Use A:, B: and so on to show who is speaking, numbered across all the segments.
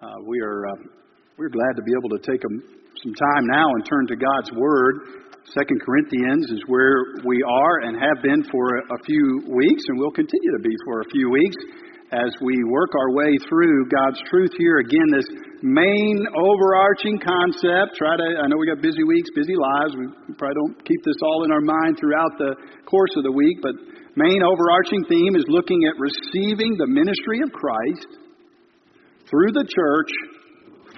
A: Uh, we are uh, we're glad to be able to take a, some time now and turn to God's Word. Second Corinthians is where we are and have been for a, a few weeks, and will continue to be for a few weeks as we work our way through God's truth here. Again, this main overarching concept. Try to. I know we got busy weeks, busy lives. We probably don't keep this all in our mind throughout the course of the week, but main overarching theme is looking at receiving the ministry of Christ through the church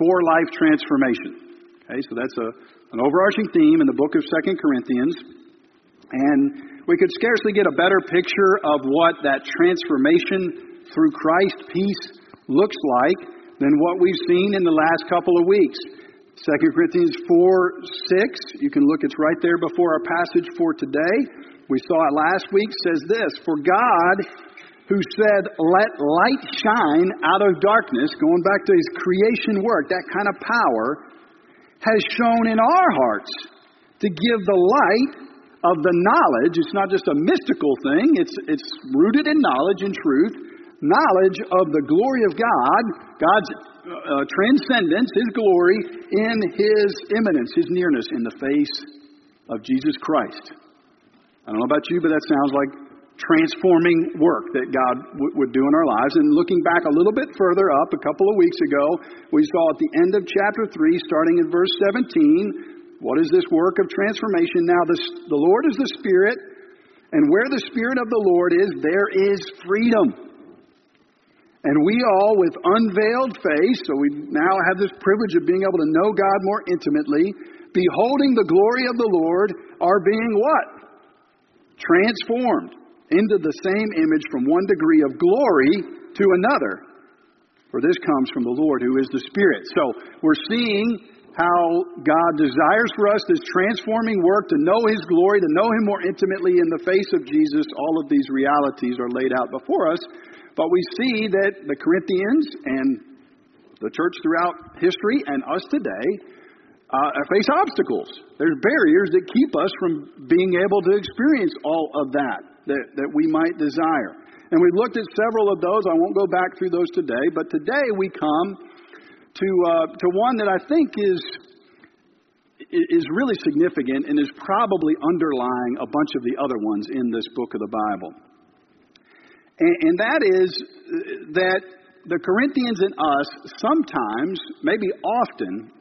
A: for life transformation. Okay, so that's a, an overarching theme in the book of Second Corinthians. And we could scarcely get a better picture of what that transformation through Christ peace looks like than what we've seen in the last couple of weeks. 2 Corinthians 4 6, you can look, it's right there before our passage for today. We saw it last week, says this For God who said, Let light shine out of darkness, going back to his creation work, that kind of power, has shown in our hearts to give the light of the knowledge. It's not just a mystical thing, it's, it's rooted in knowledge and truth. Knowledge of the glory of God, God's uh, transcendence, His glory, in His immanence, His nearness, in the face of Jesus Christ. I don't know about you, but that sounds like transforming work that God w- would do in our lives. And looking back a little bit further up, a couple of weeks ago, we saw at the end of chapter 3, starting in verse 17, what is this work of transformation? Now, this, the Lord is the Spirit, and where the Spirit of the Lord is, there is freedom. And we all, with unveiled face, so we now have this privilege of being able to know God more intimately, beholding the glory of the Lord, are being what? Transformed into the same image from one degree of glory to another. For this comes from the Lord who is the Spirit. So we're seeing how God desires for us this transforming work to know His glory, to know Him more intimately in the face of Jesus. All of these realities are laid out before us. But we see that the Corinthians and the church throughout history and us today uh, face obstacles. There's barriers that keep us from being able to experience all of that that, that we might desire. And we've looked at several of those. I won't go back through those today, but today we come to, uh, to one that I think is, is really significant and is probably underlying a bunch of the other ones in this book of the Bible. And, and that is that the Corinthians and us sometimes, maybe often,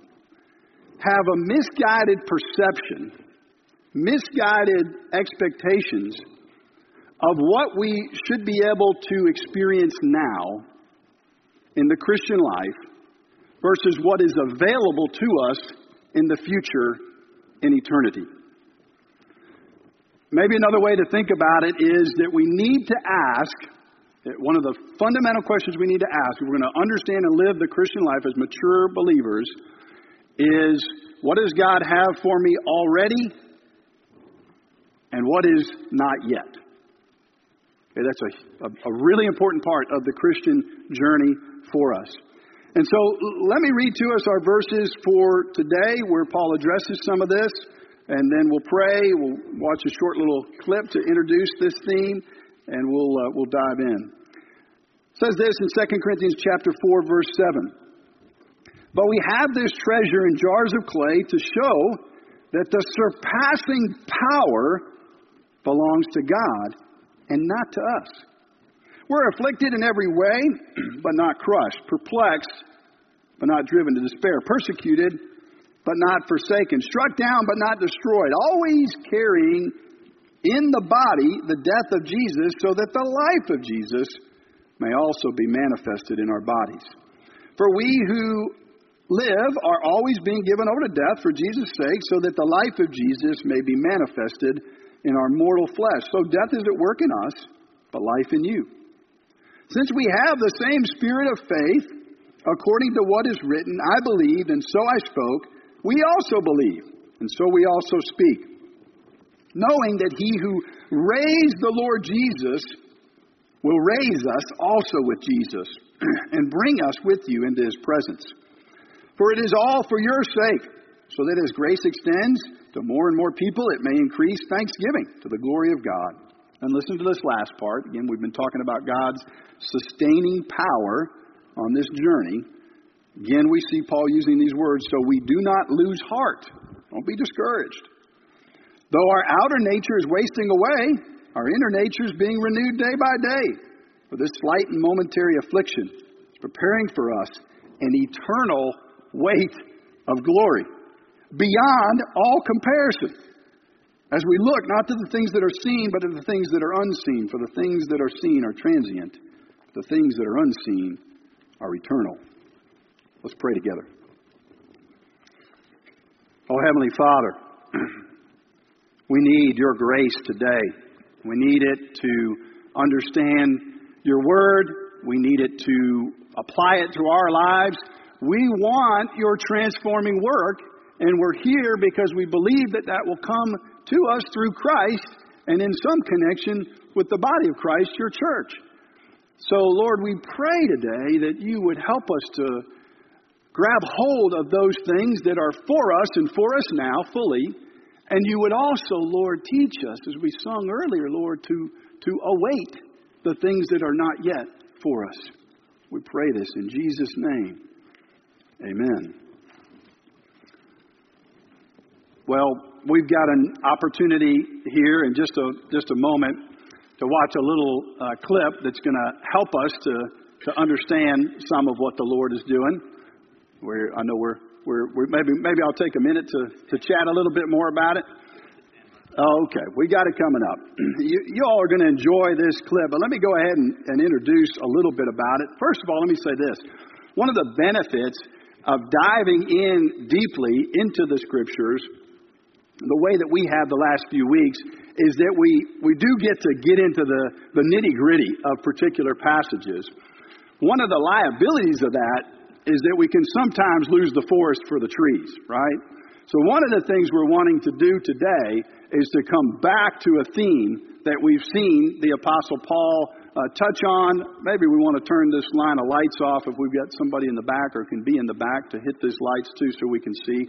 A: have a misguided perception, misguided expectations of what we should be able to experience now in the Christian life versus what is available to us in the future in eternity. Maybe another way to think about it is that we need to ask one of the fundamental questions we need to ask if we're going to understand and live the Christian life as mature believers is what does God have for me already and what is not yet? Okay, that's a, a, really important part of the Christian journey for us. And so let me read to us our verses for today where Paul addresses some of this, and then we'll pray. We'll watch a short little clip to introduce this theme, and we'll, uh, we'll dive in. It says this in 2 Corinthians chapter 4, verse 7. But we have this treasure in jars of clay to show that the surpassing power belongs to God and not to us. We're afflicted in every way, but not crushed, perplexed, but not driven to despair, persecuted, but not forsaken, struck down, but not destroyed, always carrying in the body the death of Jesus, so that the life of Jesus may also be manifested in our bodies. For we who live are always being given over to death for Jesus' sake, so that the life of Jesus may be manifested in our mortal flesh. So death is at work in us, but life in you. Since we have the same spirit of faith, according to what is written, I believed, and so I spoke, we also believe, and so we also speak. Knowing that he who raised the Lord Jesus will raise us also with Jesus and bring us with you into his presence. For it is all for your sake, so that as grace extends, to more and more people, it may increase thanksgiving to the glory of God. And listen to this last part. Again, we've been talking about God's sustaining power on this journey. Again, we see Paul using these words, so we do not lose heart. Don't be discouraged. Though our outer nature is wasting away, our inner nature is being renewed day by day. For this slight and momentary affliction is preparing for us an eternal weight of glory beyond all comparison. As we look not to the things that are seen, but to the things that are unseen. For the things that are seen are transient, the things that are unseen are eternal. Let's pray together. Oh, Heavenly Father, we need your grace today. We need it to understand your word. We need it to apply it to our lives. We want your transforming work, and we're here because we believe that that will come to us through Christ and in some connection with the body of Christ, your church. So, Lord, we pray today that you would help us to grab hold of those things that are for us and for us now fully. And you would also, Lord, teach us, as we sung earlier, Lord, to, to await the things that are not yet for us. We pray this in Jesus' name. Amen. Well, we've got an opportunity here in just a, just a moment to watch a little uh, clip that's going to help us to, to understand some of what the Lord is doing. We're, I know we're, we're, we're, maybe, maybe I'll take a minute to, to chat a little bit more about it. Okay, we got it coming up. you, you all are going to enjoy this clip, but let me go ahead and, and introduce a little bit about it. First of all, let me say this. One of the benefits of diving in deeply into the scriptures, the way that we have the last few weeks, is that we, we do get to get into the, the nitty gritty of particular passages. One of the liabilities of that is that we can sometimes lose the forest for the trees, right? So, one of the things we're wanting to do today is to come back to a theme that we've seen the Apostle Paul uh, touch on. Maybe we want to turn this line of lights off if we've got somebody in the back or can be in the back to hit these lights too so we can see.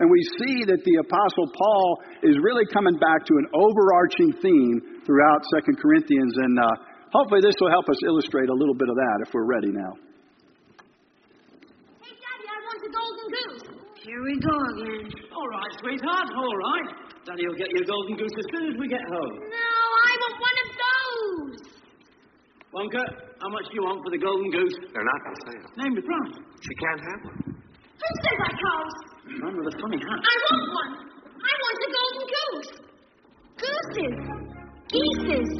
A: And we see that the Apostle Paul is really coming back to an overarching theme throughout Second Corinthians. And uh, hopefully, this will help us illustrate a little bit of that if we're ready now. Hey, Daddy, I want the golden goose.
B: Here we go again.
C: All right, sweetheart, all right. Daddy will get you a golden goose as soon as we get home.
B: No, I want one of those.
C: Wonka, how much do you want for the golden goose?
D: They're not for sale.
C: Name the price.
D: She can't have one.
B: Who says I can't?
C: With a funny hat.
B: I want one. I want a golden goose. Gooses. Geeses.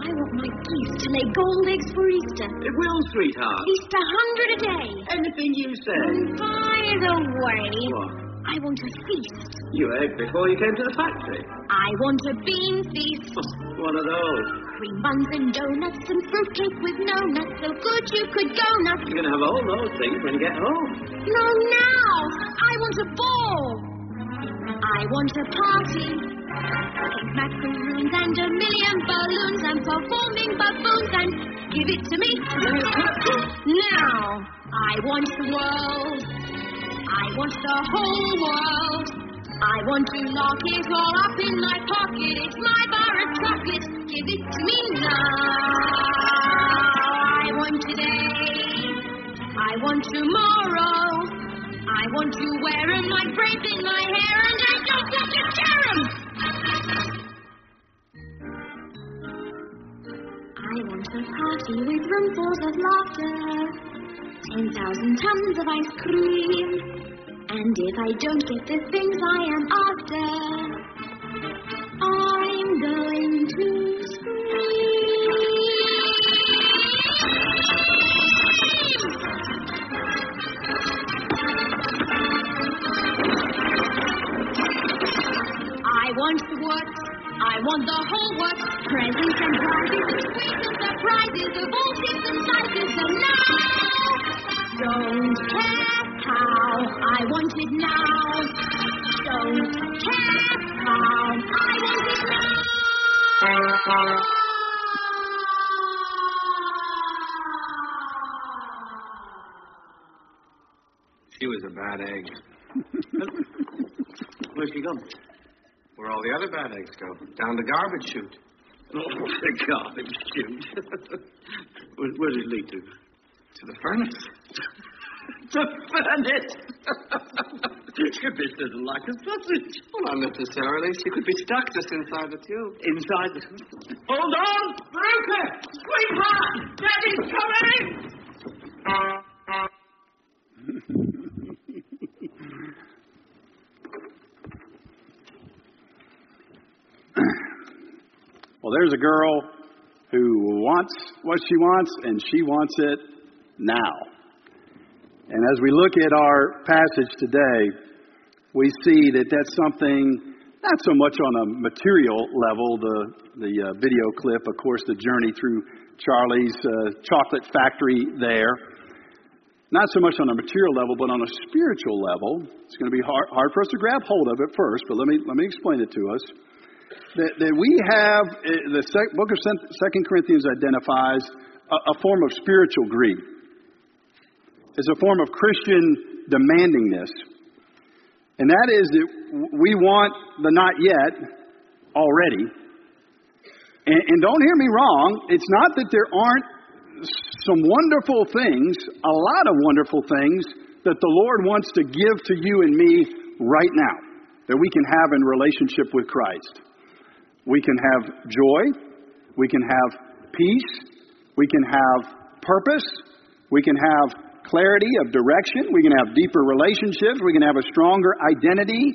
B: I want my geese to lay gold eggs for Easter.
C: It will, sweetheart.
B: At least a hundred a day.
C: Anything you say.
B: And by the way,
C: What?
B: I want a feast.
C: You ate before you came to the factory.
B: I want a bean feast.
C: One of those.
B: Cream buns and donuts and fruitcake with no nuts. So good you could go nuts.
C: You're to have all those things when you get home.
B: No, now. I want a ball. I want a party. Pink macaroons and a million balloons and performing baboons and give it to me. Now, I want the world. I want the whole world. I want to lock it all up in my pocket. It's my bar of chocolate. Give it to me now. I want today. I want tomorrow. I want to wear 'em like braids in my hair, and I don't want to share 'em. I want a party with roomfuls of laughter, ten thousand tons of ice cream, and if I don't get the things I am after, I'm going to scream. I want the works. I want the whole works. Presents and prizes and sweets and surprises of all shapes and sizes. And now, don't care how. I want it now. Don't care how. I want it
D: She was a bad egg.
C: Where's she gone?
D: Where all the other bad eggs go. Down the garbage chute.
C: Oh, the garbage chute. where, where does it lead to?
D: To the furnace.
C: To furnace. she could be sizzled like a sausage.
D: Well, not necessarily. She could be stuck just inside the tube.
C: Inside the... Hold on! Veruca! Sweetheart! Daddy's coming!
A: Well, there's a girl who wants what she wants, and she wants it now. And as we look at our passage today, we see that that's something not so much on a material level. The the uh, video clip, of course, the journey through Charlie's uh, chocolate factory there. Not so much on a material level, but on a spiritual level. It's going to be hard, hard for us to grab hold of it first, but let me let me explain it to us that, that we have, eh, the book of Second Corinthians identifies a, a form of spiritual greed. It's a form of Christian demandingness. And that is that we want the not yet already. And, and don't hear me wrong, it's not that there aren't some wonderful things, a lot of wonderful things, that the Lord wants to give to you and me right now that we can have in relationship with Christ. We can have joy. We can have peace. We can have purpose. We can have clarity of direction. We can have deeper relationships. We can have a stronger identity.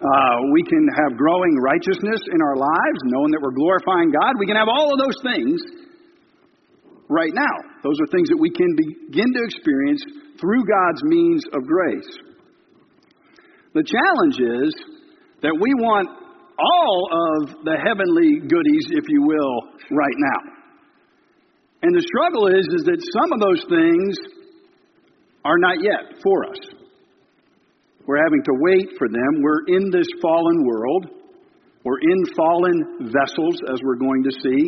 A: Uh, we can have growing righteousness in our lives, knowing that we're glorifying God. We can have all of those things right now. Those are things that we can begin to experience through God's means of grace. The challenge is that we want all of the heavenly goodies, if you will, right now. And the struggle is, is that some of those things are not yet for us. We're having to wait for them. We're in this fallen world. We're in fallen vessels, as we're going to see.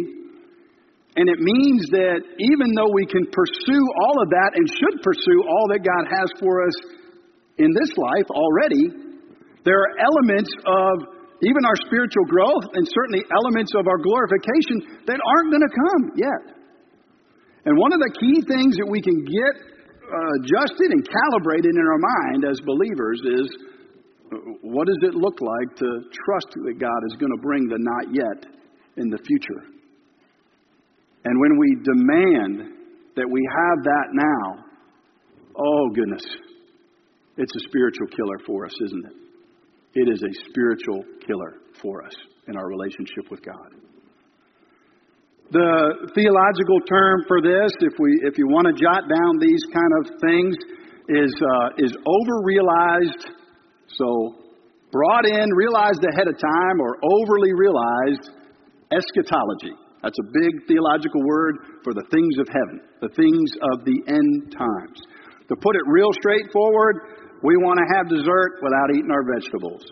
A: And it means that even though we can pursue all of that and should pursue all that God has for us in this life already, there are elements of even our spiritual growth, and certainly elements of our glorification that aren't going to come yet. And one of the key things that we can get adjusted and calibrated in our mind as believers is uh, what does it look like to trust that God is going to bring the not yet in the future? And when we demand that we have that now, oh goodness, it's a spiritual killer for us, isn't it? It is a spiritual killer for us in our relationship with God. The theological term for this, if we if you want to jot down these kind of things, is uh, is over realized. So brought in, realized ahead of time, or overly realized eschatology. That's a big theological word for the things of heaven, the things of the end times. To put it real straightforward, we want to have dessert without eating our vegetables.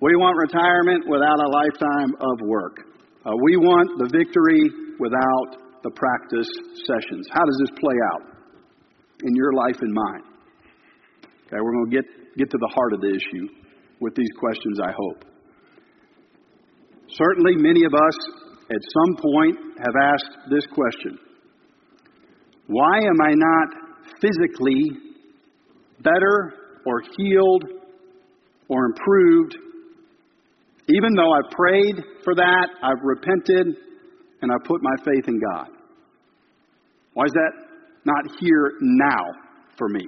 A: We want retirement without a lifetime of work. Uh, we want the victory without the practice sessions. How does this play out in your life and mine? Okay, we're going to get, get to the heart of the issue with these questions, I hope. Certainly, many of us at some point have asked this question Why am I not physically better or healed or improved, even though I've prayed for that, I've repented, and I've put my faith in God. Why is that not here now for me?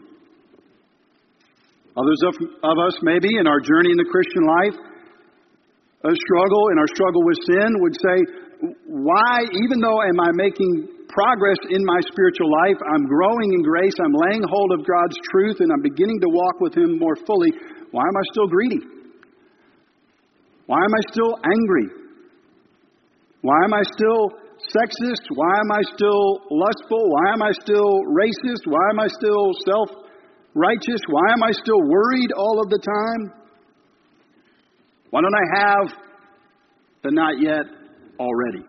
A: Others of, of us, maybe, in our journey in the Christian life, a struggle, in our struggle with sin, would say, why, even though am I making progress in my spiritual life. I'm growing in grace. I'm laying hold of God's truth and I'm beginning to walk with Him more fully. Why am I still greedy? Why am I still angry? Why am I still sexist? Why am I still lustful? Why am I still racist? Why am I still self righteous? Why am I still worried all of the time? Why don't I have the not yet already?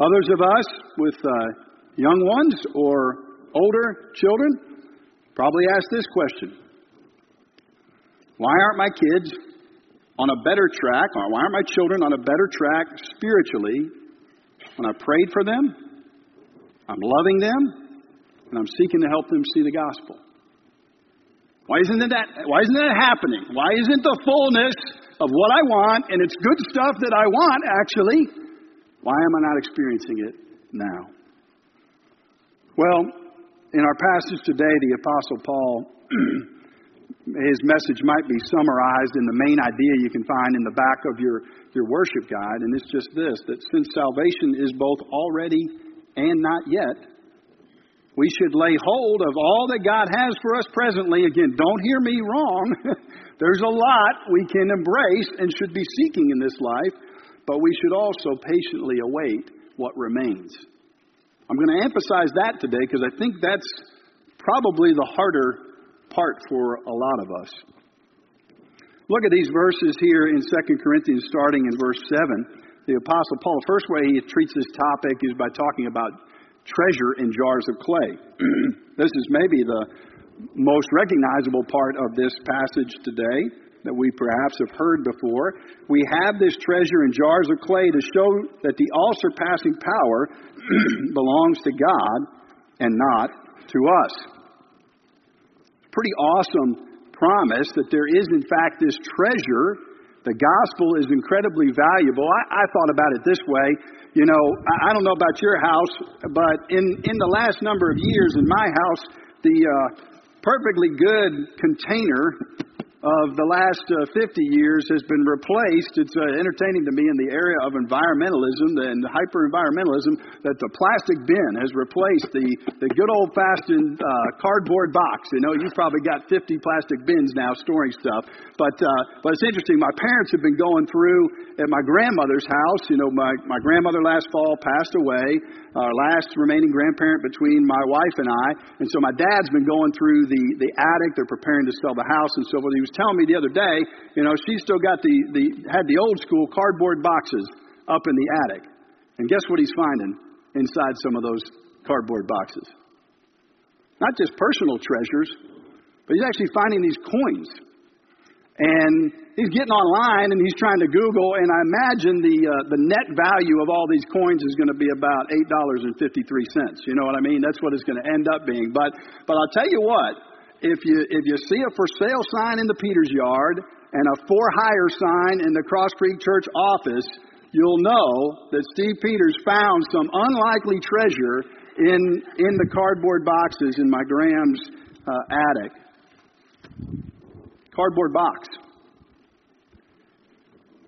A: Others of us with uh, young ones or older children probably ask this question Why aren't my kids on a better track? Why aren't my children on a better track spiritually when I prayed for them? I'm loving them. and I'm seeking to help them see the gospel. Why isn't that why isn't that happening? Why isn't the fullness of what I want and it's good stuff that I want actually why am I not experiencing it now? Well, in our passage today the apostle Paul his message might be summarized in the main idea you can find in the back of your, your worship guide, and it's just this that since salvation is both already and not yet, we should lay hold of all that God has for us presently. Again, don't hear me wrong. There's a lot we can embrace and should be seeking in this life, but we should also patiently await what remains. I'm going to emphasize that today because I think that's probably the harder part for a lot of us. Look at these verses here in 2 Corinthians, starting in verse 7. The Apostle Paul, the first way he treats this topic is by talking about treasure in jars of clay. this is maybe the most recognizable part of this passage today that we perhaps have heard before. We have this treasure in jars of clay to show that the all surpassing power belongs to God and not to us pretty awesome promise that there is, in fact, this treasure. The gospel is incredibly valuable. I, I thought about it this way. You know, I, I don't know about your house, but in, in the last number of years in my house, the uh, perfectly good container of the last uh, 50 years has been replaced. It's uh, entertaining to me in the area of environmentalism and hyper environmentalism that the plastic bin has replaced the, the good old fashioned uh, cardboard box. You know, you've probably got 50 plastic bins now storing stuff. But, uh, but it's interesting. My parents have been going through at my grandmother's house. You know, my, my grandmother last fall passed away, our last remaining grandparent between my wife and I. And so my dad's been going through the, the attic. They're preparing to sell the house and so forth. He was telling me the other day, you know, she's still got the, the had the old school cardboard boxes up in the attic. And guess what he's finding inside some of those cardboard boxes? Not just personal treasures, but he's actually finding these coins. And he's getting online and he's trying to Google, and I imagine the uh, the net value of all these coins is going to be about eight dollars and fifty three cents. You know what I mean? That's what it's going to end up being. But but I'll tell you what, if you if you see a for sale sign in the Peters yard and a for hire sign in the Cross Creek Church office, you'll know that Steve Peters found some unlikely treasure in in the cardboard boxes in my Graham's uh, attic. Cardboard box.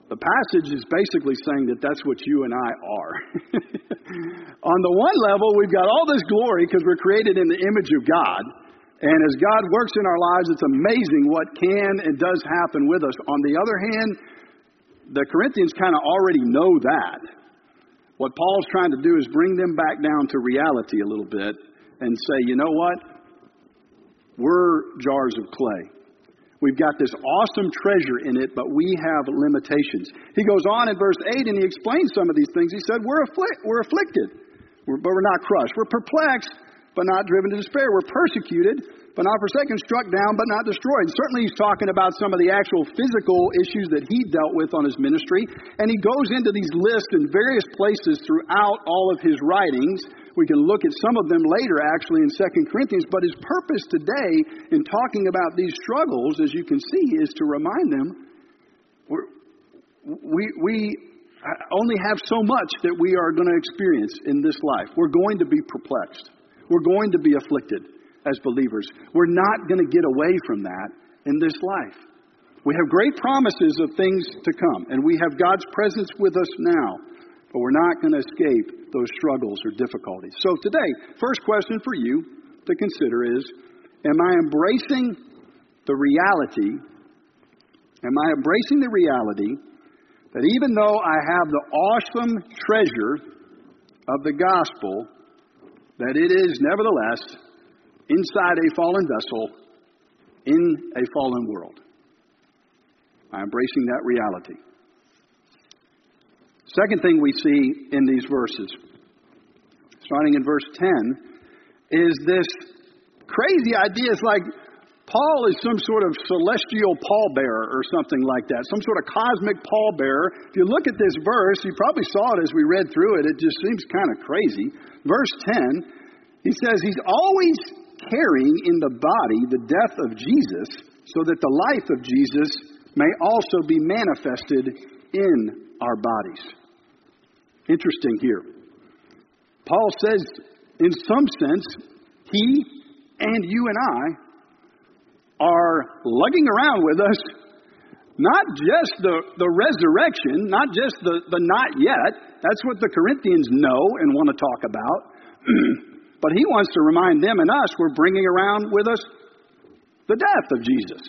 A: The passage is basically saying that that's what you and I are. On the one level, we've got all this glory because we're created in the image of God. And as God works in our lives, it's amazing what can and does happen with us. On the other hand, the Corinthians kind of already know that. What Paul's trying to do is bring them back down to reality a little bit and say, you know what? We're jars of clay. We've got this awesome treasure in it, but we have limitations. He goes on in verse 8 and he explains some of these things. He said, We're, afflict- we're afflicted, we're, but we're not crushed. We're perplexed, but not driven to despair. We're persecuted, but not forsaken, struck down, but not destroyed. Certainly, he's talking about some of the actual physical issues that he dealt with on his ministry. And he goes into these lists in various places throughout all of his writings. We can look at some of them later, actually, in 2 Corinthians. But his purpose today in talking about these struggles, as you can see, is to remind them we, we only have so much that we are going to experience in this life. We're going to be perplexed. We're going to be afflicted as believers. We're not going to get away from that in this life. We have great promises of things to come, and we have God's presence with us now, but we're not going to escape those struggles or difficulties. So, today, first question for you to consider is Am I embracing the reality? Am I embracing the reality that even though I have the awesome treasure of the gospel, that it is nevertheless inside a fallen vessel in a fallen world. I'm embracing that reality. Second thing we see in these verses, starting in verse 10, is this crazy idea. It's like Paul is some sort of celestial pallbearer or something like that, some sort of cosmic pallbearer. If you look at this verse, you probably saw it as we read through it. It just seems kind of crazy. Verse 10, He says he's always carrying in the body the death of Jesus so that the life of Jesus may also be manifested in our bodies. Interesting here. Paul says, in some sense, he and you and I are lugging around with us not just the, the resurrection, not just the, the not yet. That's what the Corinthians know and want to talk about. but he wants to remind them and us we're bringing around with us the death of Jesus.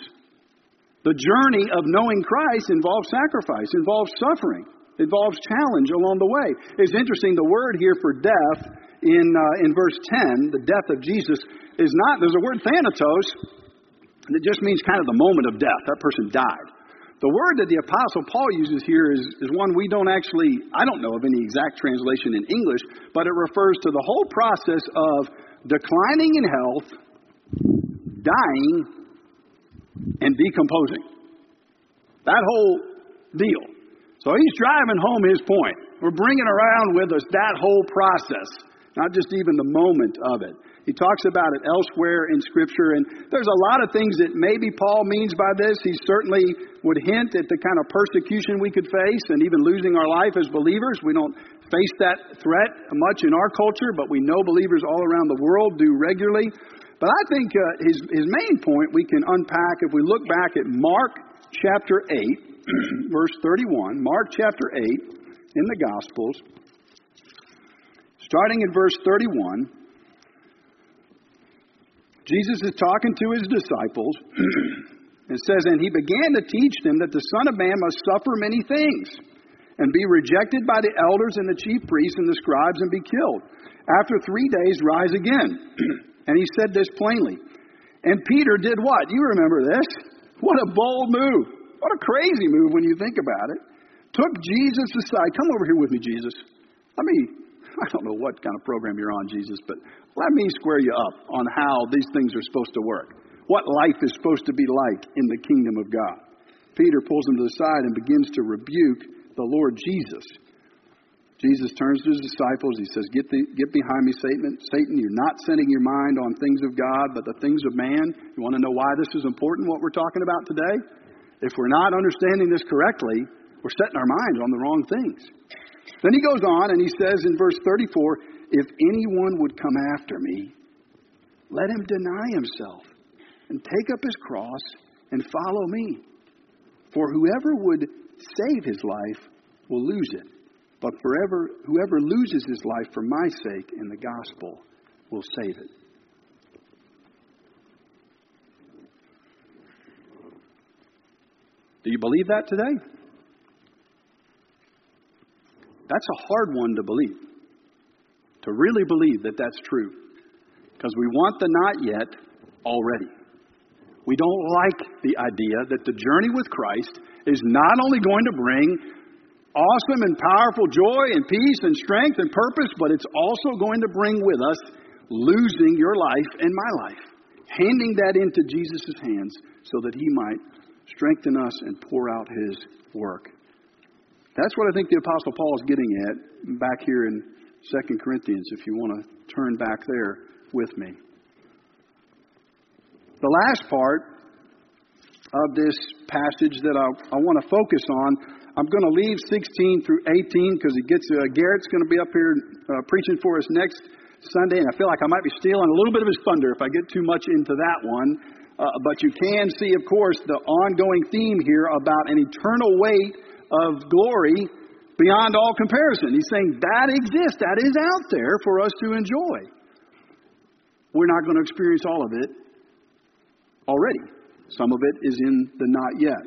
A: The journey of knowing Christ involves sacrifice, involves suffering, involves challenge along the way. It's interesting, the word here for death in, uh, in verse 10, the death of Jesus, is not, there's a word thanatos that just means kind of the moment of death. That person died. The word that the Apostle Paul uses here is, is one we don't actually, I don't know of any exact translation in English, but it refers to the whole process of declining in health, dying, and decomposing. That whole deal. So he's driving home his point. We're bringing around with us that whole process, not just even the moment of it. He talks about it elsewhere in Scripture, and there's a lot of things that maybe Paul means by this. He certainly would hint at the kind of persecution we could face and even losing our life as believers. We don't face that threat much in our culture, but we know believers all around the world do regularly. But I think uh, his, his main point we can unpack if we look back at Mark chapter 8, verse 31. Mark chapter 8 in the Gospels, starting in verse 31. Jesus is talking to his disciples. and says, And he began to teach them that the Son of Man must suffer many things and be rejected by the elders and the chief priests and the scribes and be killed. After three days, rise again. And he said this plainly. And Peter did what? You remember this. What a bold move. What a crazy move when you think about it. Took Jesus aside. Come over here with me, Jesus. Let me, I don't know what kind of program you're on, Jesus, but let me square you up on how these things are supposed to work. What life is supposed to be like in the kingdom of God. Peter pulls him to the side and begins to rebuke the Lord Jesus. Jesus turns to his disciples. He says, Get, the, get behind me, Satan. Satan, you're not setting your mind on things of God, but the things of man. You want to know why this is important, what we're talking about today? If we're not understanding this correctly, we're setting our minds on the wrong things. Then he goes on and he says in verse 34 If anyone would come after me, let him deny himself and take up his cross and follow me. For whoever would save his life will lose it but forever, whoever loses his life for my sake in the gospel will save it. Do you believe that today? That's a hard one to believe. To really believe that that's true. Because we want the not yet already. We don't like the idea that the journey with Christ is not only going to bring awesome and powerful joy and peace and strength and purpose, but it's also going to bring with us losing your life and my life. Handing that into Jesus' hands so that he might strengthen us and pour out his work. That's what I think the Apostle Paul is getting at back here in 2 Corinthians, if you want to turn back there with me. The last part of this passage that I, I want to focus on I'm going to leave 16 through 18 because it gets uh, Garrett's going to be up here uh, preaching for us next Sunday, and I feel like I might be stealing a little bit of his thunder if I get too much into that one. Uh, but you can see, of course, the ongoing theme here about an eternal weight of glory beyond all comparison. He's saying that exists, that is out there for us to enjoy. We're not going to experience all of it already. Some of it is in the not yet.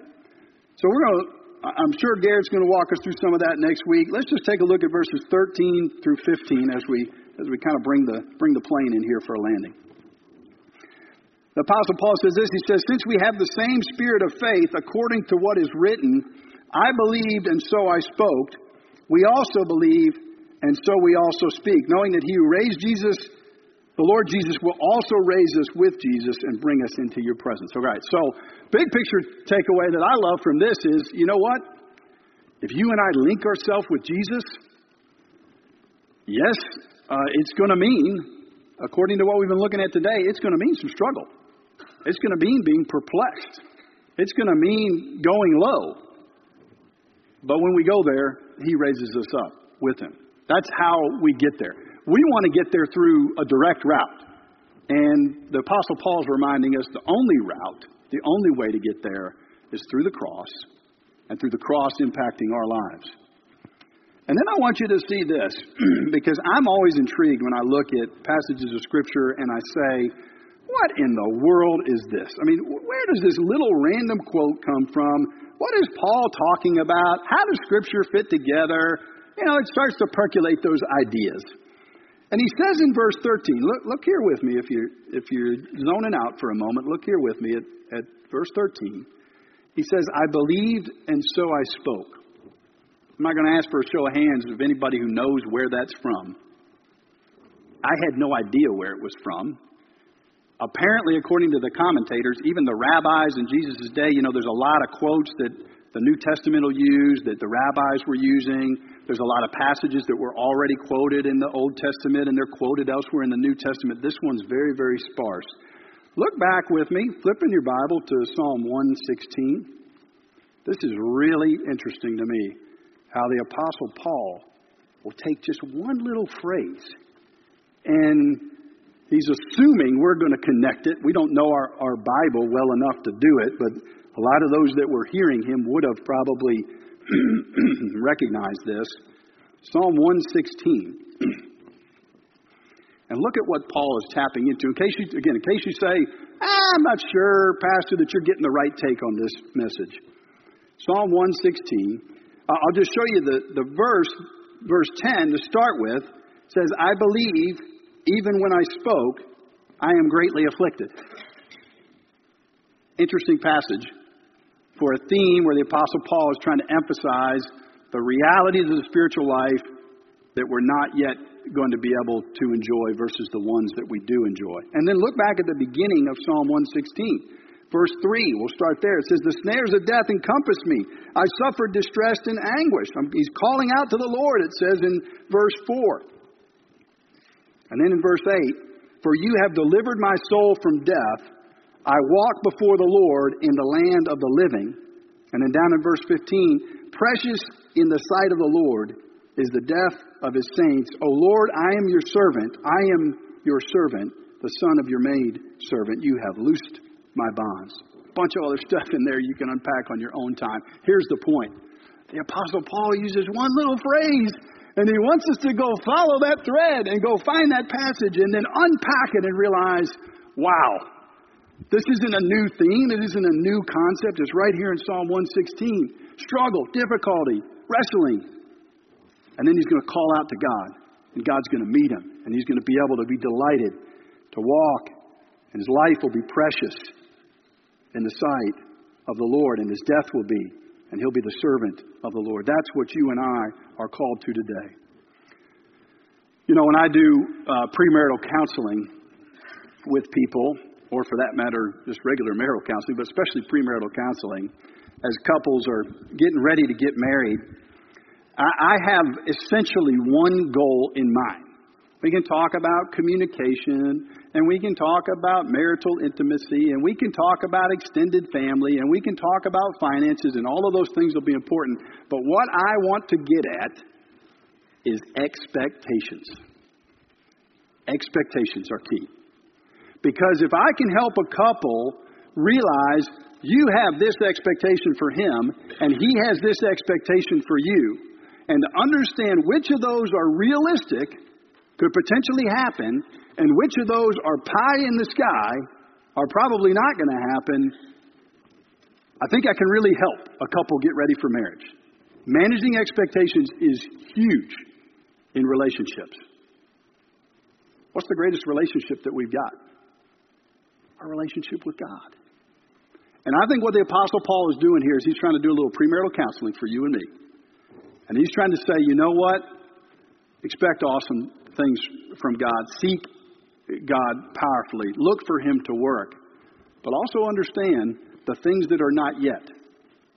A: So we're going to I'm sure Garrett's going to walk us through some of that next week. Let's just take a look at verses 13 through 15 as we as we kind of bring the bring the plane in here for a landing. The Apostle Paul says this. He says, "Since we have the same spirit of faith, according to what is written, I believed and so I spoke. We also believe and so we also speak, knowing that He who raised Jesus." The Lord Jesus will also raise us with Jesus and bring us into your presence. All right, so big picture takeaway that I love from this is you know what? If you and I link ourselves with Jesus, yes, uh, it's going to mean according to what we've been looking at today, it's going to mean some struggle. It's going to mean being perplexed. It's going to mean going low. But when we go there, He raises us up with Him. That's how we get there. We want to get there through a direct route. And the Apostle Paul is reminding us the only route, the only way to get there is through the cross and through the cross impacting our lives. And then I want you to see this, because I'm always intrigued when I look at passages of Scripture and I say, what in the world is this? I mean, where does this little random quote come from? What is Paul talking about? How does Scripture fit together? You know, it starts to percolate those ideas. And he says in verse 13, look, look here with me if you're, if you're zoning out for a moment, look here with me at, at verse 13. He says, I believed and so I spoke. I'm not going to ask for a show of hands of anybody who knows where that's from. I had no idea where it was from. Apparently, according to the commentators, even the rabbis in Jesus' day, you know, there's a lot of quotes that the New Testament will use, that the rabbis were using. There's a lot of passages that were already quoted in the Old Testament and they're quoted elsewhere in the New Testament. This one's very, very sparse. Look back with me, flip in your Bible to Psalm 116. This is really interesting to me how the Apostle Paul will take just one little phrase and he's assuming we're going to connect it. We don't know our, our Bible well enough to do it, but a lot of those that were hearing him would have probably recognized this. Psalm 116. and look at what Paul is tapping into. In case you, again, in case you say, ah, I'm not sure, Pastor, that you're getting the right take on this message. Psalm 116. Uh, I'll just show you the, the verse, verse 10 to start with. says, I believe, even when I spoke, I am greatly afflicted. Interesting passage for a theme where the Apostle Paul is trying to emphasize the realities of the spiritual life that we're not yet going to be able to enjoy versus the ones that we do enjoy. And then look back at the beginning of Psalm 116. Verse 3, we'll start there. It says, The snares of death encompassed me. I suffered distress and anguish. He's calling out to the Lord, it says in verse 4. And then in verse 8, For you have delivered my soul from death I walk before the Lord in the land of the living. And then down in verse 15, precious in the sight of the Lord is the death of his saints. O Lord, I am your servant. I am your servant, the son of your maid servant. You have loosed my bonds. A bunch of other stuff in there you can unpack on your own time. Here's the point the Apostle Paul uses one little phrase, and he wants us to go follow that thread and go find that passage and then unpack it and realize, wow, this isn't a new theme. It isn't a new concept. It's right here in Psalm 116. Struggle, difficulty, wrestling. And then he's going to call out to God. And God's going to meet him. And he's going to be able to be delighted to walk. And his life will be precious in the sight of the Lord. And his death will be. And he'll be the servant of the Lord. That's what you and I are called to today. You know, when I do uh, premarital counseling with people, or for that matter, just regular marital counseling, but especially premarital counseling, as couples are getting ready to get married, I, I have essentially one goal in mind. We can talk about communication, and we can talk about marital intimacy, and we can talk about extended family, and we can talk about finances, and all of those things will be important. But what I want to get at is expectations. Expectations are key. Because if I can help a couple realize you have this expectation for him and he has this expectation for you, and to understand which of those are realistic, could potentially happen, and which of those are pie in the sky, are probably not going to happen, I think I can really help a couple get ready for marriage. Managing expectations is huge in relationships. What's the greatest relationship that we've got? our relationship with God. And I think what the Apostle Paul is doing here is he's trying to do a little premarital counseling for you and me. And he's trying to say, you know what? Expect awesome things from God. Seek God powerfully. Look for Him to work. But also understand the things that are not yet.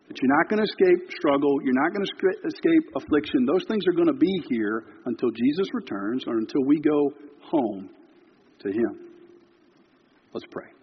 A: That you're not going to escape struggle. You're not going to escape affliction. Those things are going to be here until Jesus returns or until we go home to Him. Let's pray.